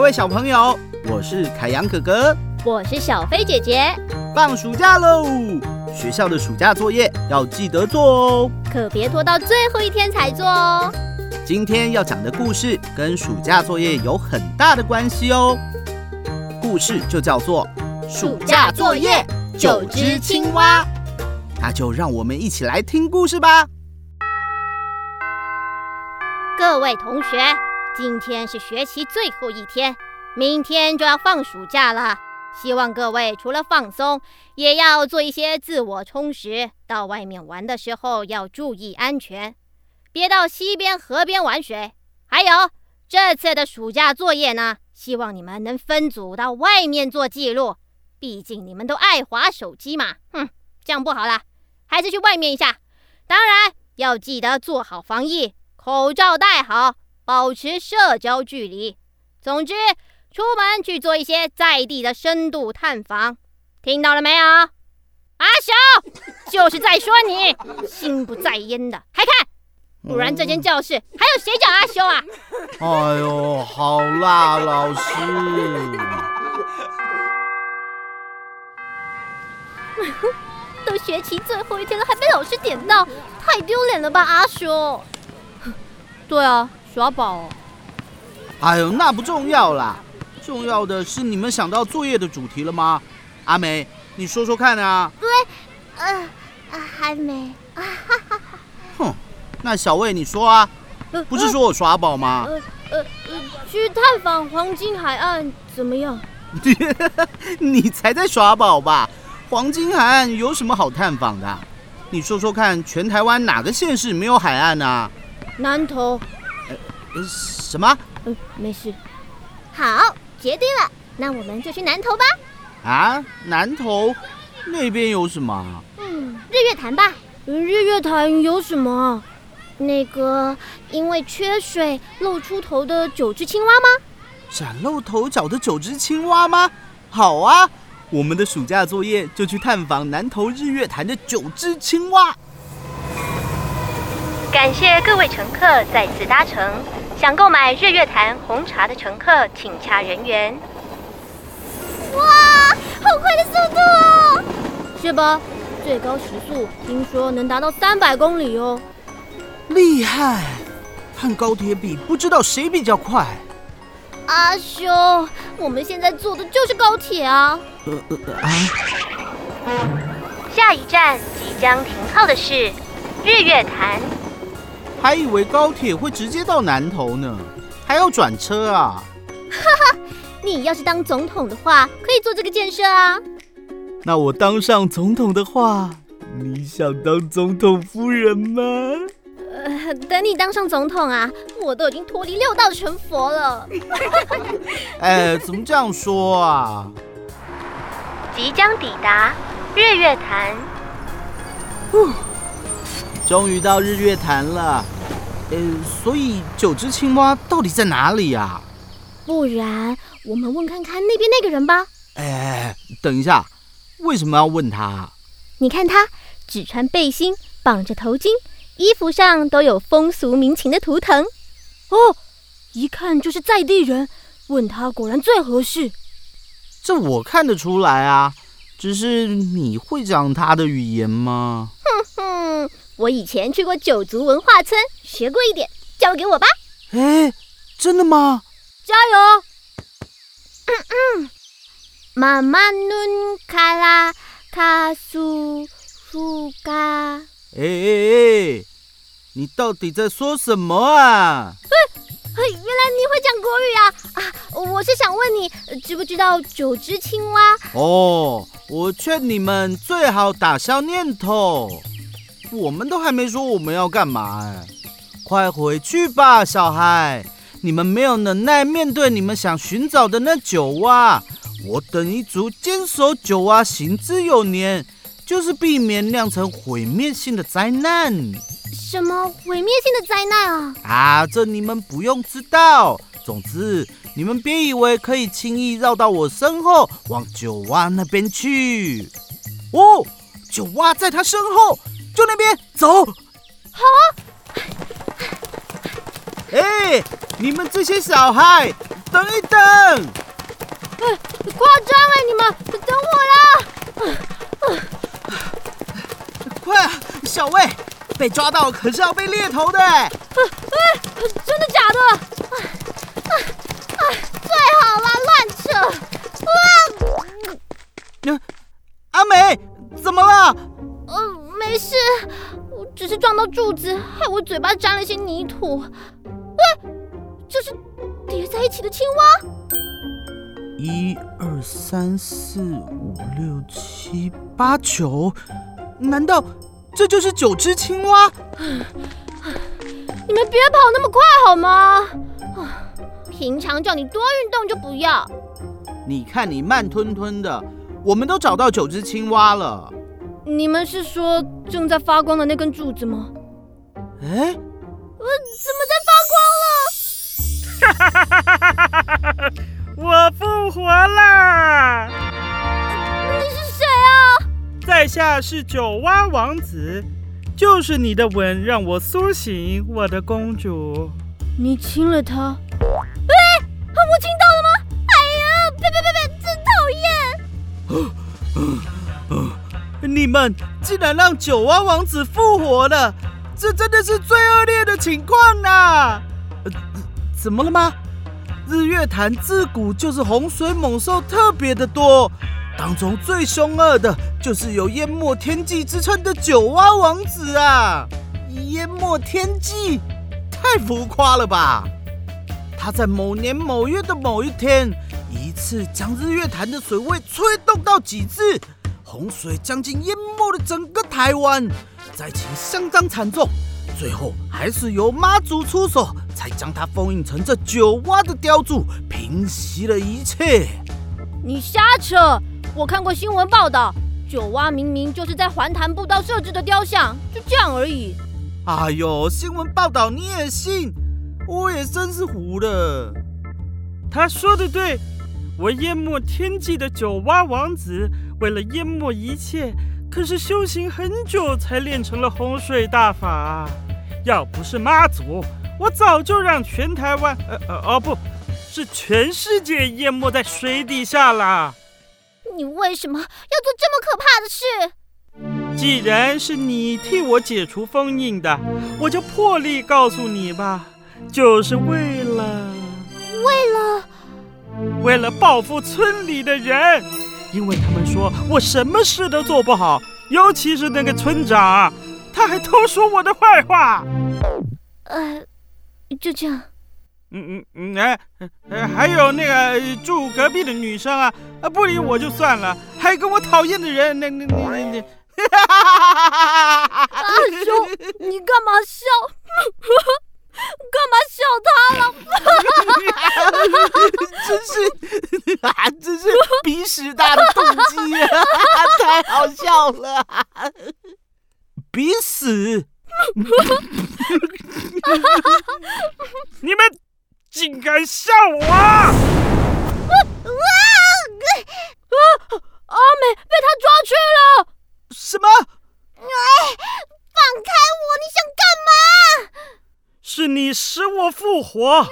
各位小朋友，我是凯阳哥哥，我是小飞姐姐。放暑假喽，学校的暑假作业要记得做哦，可别拖到最后一天才做哦。今天要讲的故事跟暑假作业有很大的关系哦。故事就叫做《暑假作业九只青蛙》，那就让我们一起来听故事吧。各位同学，今天是学期最后一天，明天就要放暑假了。希望各位除了放松，也要做一些自我充实。到外面玩的时候要注意安全，别到溪边、河边玩水。还有这次的暑假作业呢，希望你们能分组到外面做记录。毕竟你们都爱滑手机嘛。哼，这样不好啦，还是去外面一下。当然要记得做好防疫，口罩戴好，保持社交距离。总之。出门去做一些在地的深度探访，听到了没有？阿修，就是在说你，心不在焉的，还看？不然这间教室还有谁叫阿修啊？哎呦，好啦，老师。都学期最后一天了，还被老师点到，太丢脸了吧，阿修？对啊，耍宝。哎呦，那不重要啦。重要的是，你们想到作业的主题了吗？阿梅，你说说看啊。对，呃，还没。哼，那小魏你说啊。不是说我耍宝吗？呃呃呃，去探访黄金海岸怎么样？你才在耍宝吧？黄金海岸有什么好探访的？你说说看，全台湾哪个县市没有海岸呢？南投。呃，什么？嗯，没事。好。决定了，那我们就去南头吧。啊，南头那边有什么？嗯，日月潭吧。日月潭有什么？那个因为缺水露出头的九只青蛙吗？崭露头角的九只青蛙吗？好啊，我们的暑假作业就去探访南头日月潭的九只青蛙。感谢各位乘客再次搭乘。想购买日月潭红茶的乘客，请洽人员。哇，好快的速度哦！是吧？最高时速听说能达到三百公里哦。厉害！和高铁比，不知道谁比较快。阿兄，我们现在坐的就是高铁啊。呃呃啊！下一站即将停靠的是日月潭。还以为高铁会直接到南头呢，还要转车啊！哈哈，你要是当总统的话，可以做这个建设啊。那我当上总统的话，你想当总统夫人吗？呃，等你当上总统啊，我都已经脱离六道成佛了。哎，怎么这样说啊？即将抵达日月潭。终于到日月潭了，呃，所以九只青蛙到底在哪里呀？不然我们问看看那边那个人吧。哎，等一下，为什么要问他？你看他只穿背心，绑着头巾，衣服上都有风俗民情的图腾。哦，一看就是在地人，问他果然最合适。这我看得出来啊，只是你会讲他的语言吗？哼哼。我以前去过九族文化村，学过一点，交给我吧。哎，真的吗？加油！嗯嗯。妈妈努卡拉卡苏苏嘎。哎哎哎！你到底在说什么啊？哎，原来你会讲国语啊！啊，我是想问你，知不知道九只青蛙？哦，我劝你们最好打消念头。我们都还没说我们要干嘛哎，快回去吧，小孩！你们没有能耐面对你们想寻找的那九蛙。我等一族坚守九蛙，行之有年，就是避免酿成毁灭性的灾难。什么毁灭性的灾难啊？啊，这你们不用知道。总之，你们别以为可以轻易绕到我身后，往九蛙那边去。哦，九蛙在他身后。就那边走，好啊！哎，你们这些小孩，等一等！哎，夸张哎，你们等我啦！快啊，小魏，被抓到可是要被猎头的！哎，真的假撞到柱子，害我嘴巴沾了些泥土。哎，这是叠在一起的青蛙。一二三四五六七八九，难道这就是九只青蛙？你们别跑那么快好吗？平常叫你多运动就不要。你看你慢吞吞的，我们都找到九只青蛙了。你们是说正在发光的那根柱子吗？哎，我怎么在发光了？哈哈哈哈哈哈我复活啦！你是谁啊？在下是九蛙王子，就是你的吻让我苏醒，我的公主。你亲了他？哎，我亲到了吗？哎呀，别别别别，真讨厌！你们竟然让九蛙王子复活了，这真的是最恶劣的情况呐！呃，怎么了吗？日月潭自古就是洪水猛兽特别的多，当中最凶恶的就是有淹没天际之称的九蛙王子啊！淹没天际，太浮夸了吧？他在某年某月的某一天，一次将日月潭的水位吹动到极致。洪水将近淹没了整个台湾，灾情相当惨重。最后还是由妈祖出手，才将它封印成这九蛙的雕塑，平息了一切。你瞎扯！我看过新闻报道，九蛙明明就是在环潭步道设置的雕像，就这样而已。哎呦，新闻报道你也信？我也真是糊了。他说的对，我淹没天际的九蛙王子。为了淹没一切，可是修行很久才练成了洪水大法。要不是妈祖，我早就让全台湾，呃呃哦，不是全世界淹没在水底下了。你为什么要做这么可怕的事？既然是你替我解除封印的，我就破例告诉你吧，就是为了，为了，为了报复村里的人。因为他们说我什么事都做不好，尤其是那个村长，他还偷说我的坏话。呃，就这样。嗯嗯嗯，哎，还有那个住隔壁的女生啊，不理我就算了，还跟我讨厌的人，那那那那那。阿雄，你干嘛笑？干嘛笑他了？真是啊，真是鼻屎大的动机啊！太好笑了，鼻屎！你们竟敢笑我！啊！阿美被他抓去了！什么？哎，放开我！你想干嘛？是你使我复活，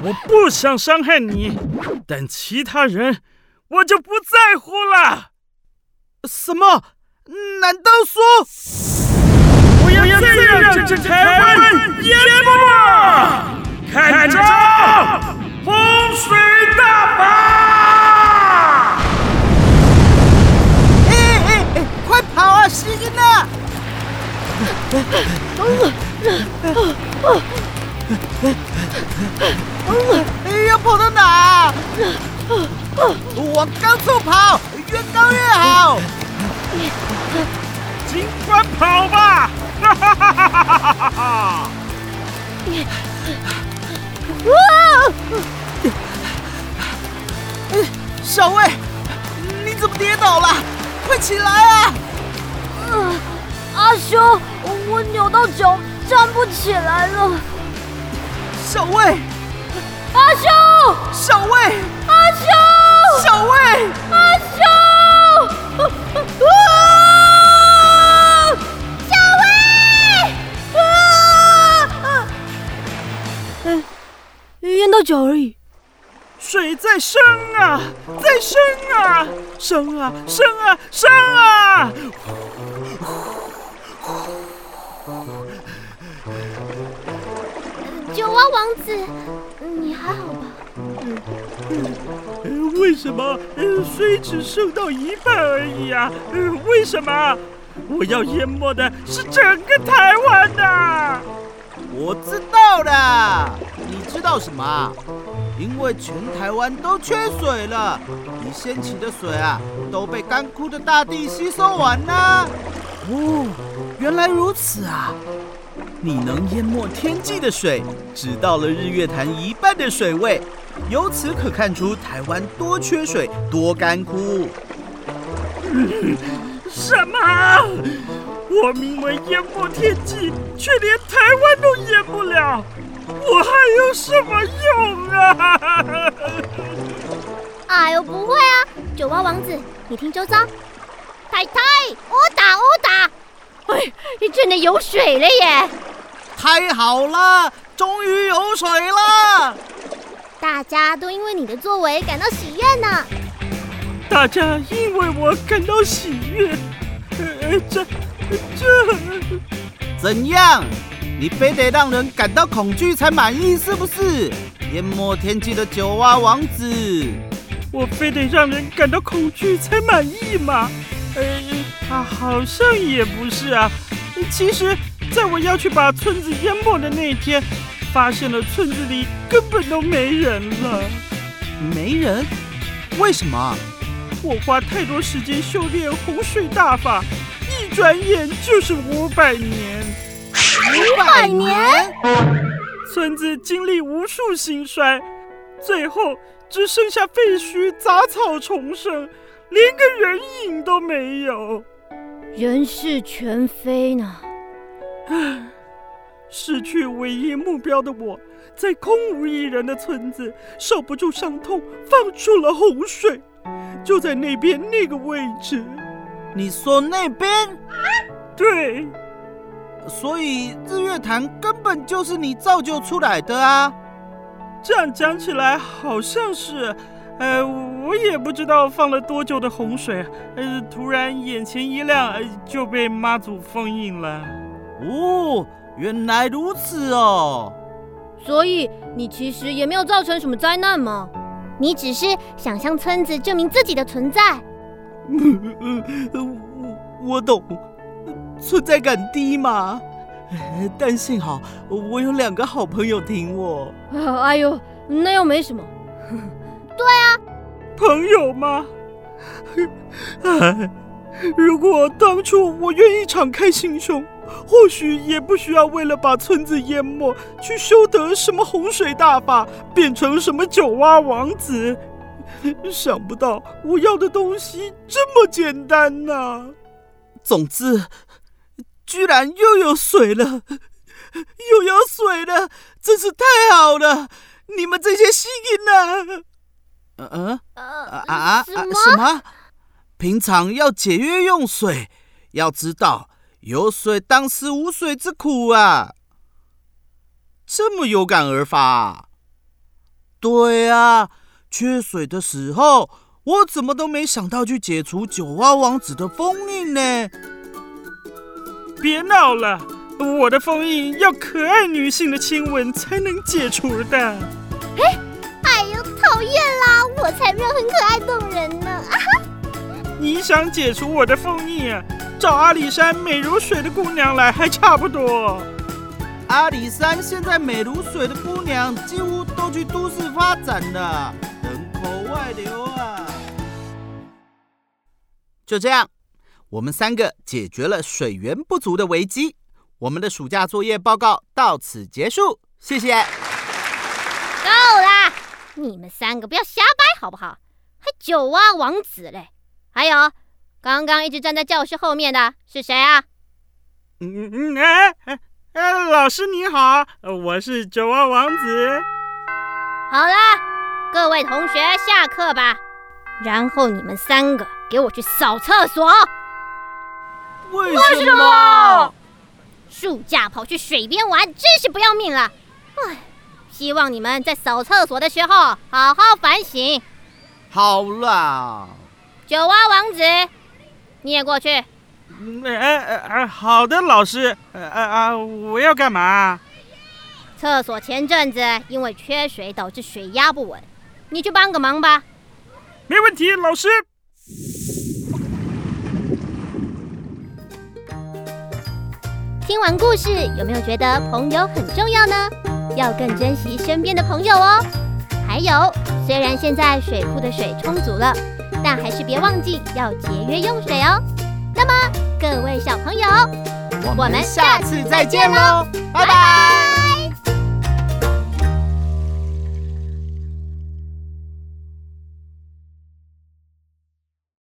我不想伤害你，但其他人我就不在乎了。什么？难道说跑吧！哈哈哈哈哈哈！哇！小魏，你怎么跌倒了？快起来啊！阿兄，我扭到脚。站不起来了，小魏，阿修，小魏，阿修，小魏，阿修，脚而已。水在升啊，在升啊，升啊，升啊，升啊！九蛙王子，你还好吧？为什么水只升到一半而已啊？为什么？我要淹没的是整个台湾呐！我知道了，你知道什么？因为全台湾都缺水了，你掀起的水啊，都被干枯的大地吸收完了。哦，原来如此啊！你能淹没天际的水，只到了日月潭一半的水位，由此可看出台湾多缺水，多干枯。什么？我名为淹没天际，却连台湾都淹不了，我还有什么用啊？哎呦，不会啊，九蛙王子，你听周遭，太太，我打我打，哎，你真的有水了耶！太好了，终于有水了！大家都因为你的作为感到喜悦呢。大家因为我感到喜悦，呃，这这 怎样？你非得让人感到恐惧才满意，是不是？淹没天际的九蛙王子，我非得让人感到恐惧才满意吗？呃，他好像也不是啊。其实，在我要去把村子淹没的那天，发现了村子里根本都没人了。没人？为什么？我花太多时间修炼洪水大法，一转眼就是五百年。五百年？村子经历无数兴衰，最后只剩下废墟、杂草丛生，连个人影都没有，人事全非呢。唉，失去唯一目标的我，在空无一人的村子，受不住伤痛，放出了洪水。就在那边那个位置，你说那边？对，所以日月潭根本就是你造就出来的啊！这样讲起来好像是，呃，我也不知道放了多久的洪水，呃，突然眼前一亮，呃就被妈祖封印了。哦，原来如此哦。所以你其实也没有造成什么灾难嘛？你只是想向村子证明自己的存在。我 我懂，存在感低嘛。但幸好我有两个好朋友挺我。哎呦，那又没什么。对啊，朋友吗？如果当初我愿意敞开心胸。或许也不需要为了把村子淹没，去修得什么洪水大法，变成什么九蛙王子。想不到我要的东西这么简单呐！总之，居然又有水了，又有水了，真是太好了！你们这些幸运呢？嗯嗯啊啊什么？什么？平常要节约用水，要知道。有水当思无水之苦啊！这么有感而发。对啊，缺水的时候，我怎么都没想到去解除九蛙王子的封印呢？别闹了，我的封印要可爱女性的亲吻才能解除的。哎，哎呦，讨厌啦！我才没有很可爱动人呢。啊哈！你想解除我的封印啊？找阿里山美如水的姑娘来还差不多。阿里山现在美如水的姑娘几乎都去都市发展了，人口外流啊。就这样，我们三个解决了水源不足的危机。我们的暑假作业报告到此结束，谢谢。够了，你们三个不要瞎掰好不好？还九蛙王子嘞，还有。刚刚一直站在教室后面的是谁啊？嗯嗯哎哎，老师你好，我是九蛙王子。好了，各位同学下课吧，然后你们三个给我去扫厕所。为什么？暑假跑去水边玩，真是不要命了！哎，希望你们在扫厕所的时候好好反省。好啦，九蛙王子，你也过去。哎哎哎，好的，老师。呃呃啊，我要干嘛？厕所前阵子因为缺水导致水压不稳，你去帮个忙吧。没问题，老师。听完故事，有没有觉得朋友很重要呢？要更珍惜身边的朋友哦。还有，虽然现在水库的水充足了，但还是别忘记要节约用水哦。那么，各位小朋友，我们下次再见喽，拜拜。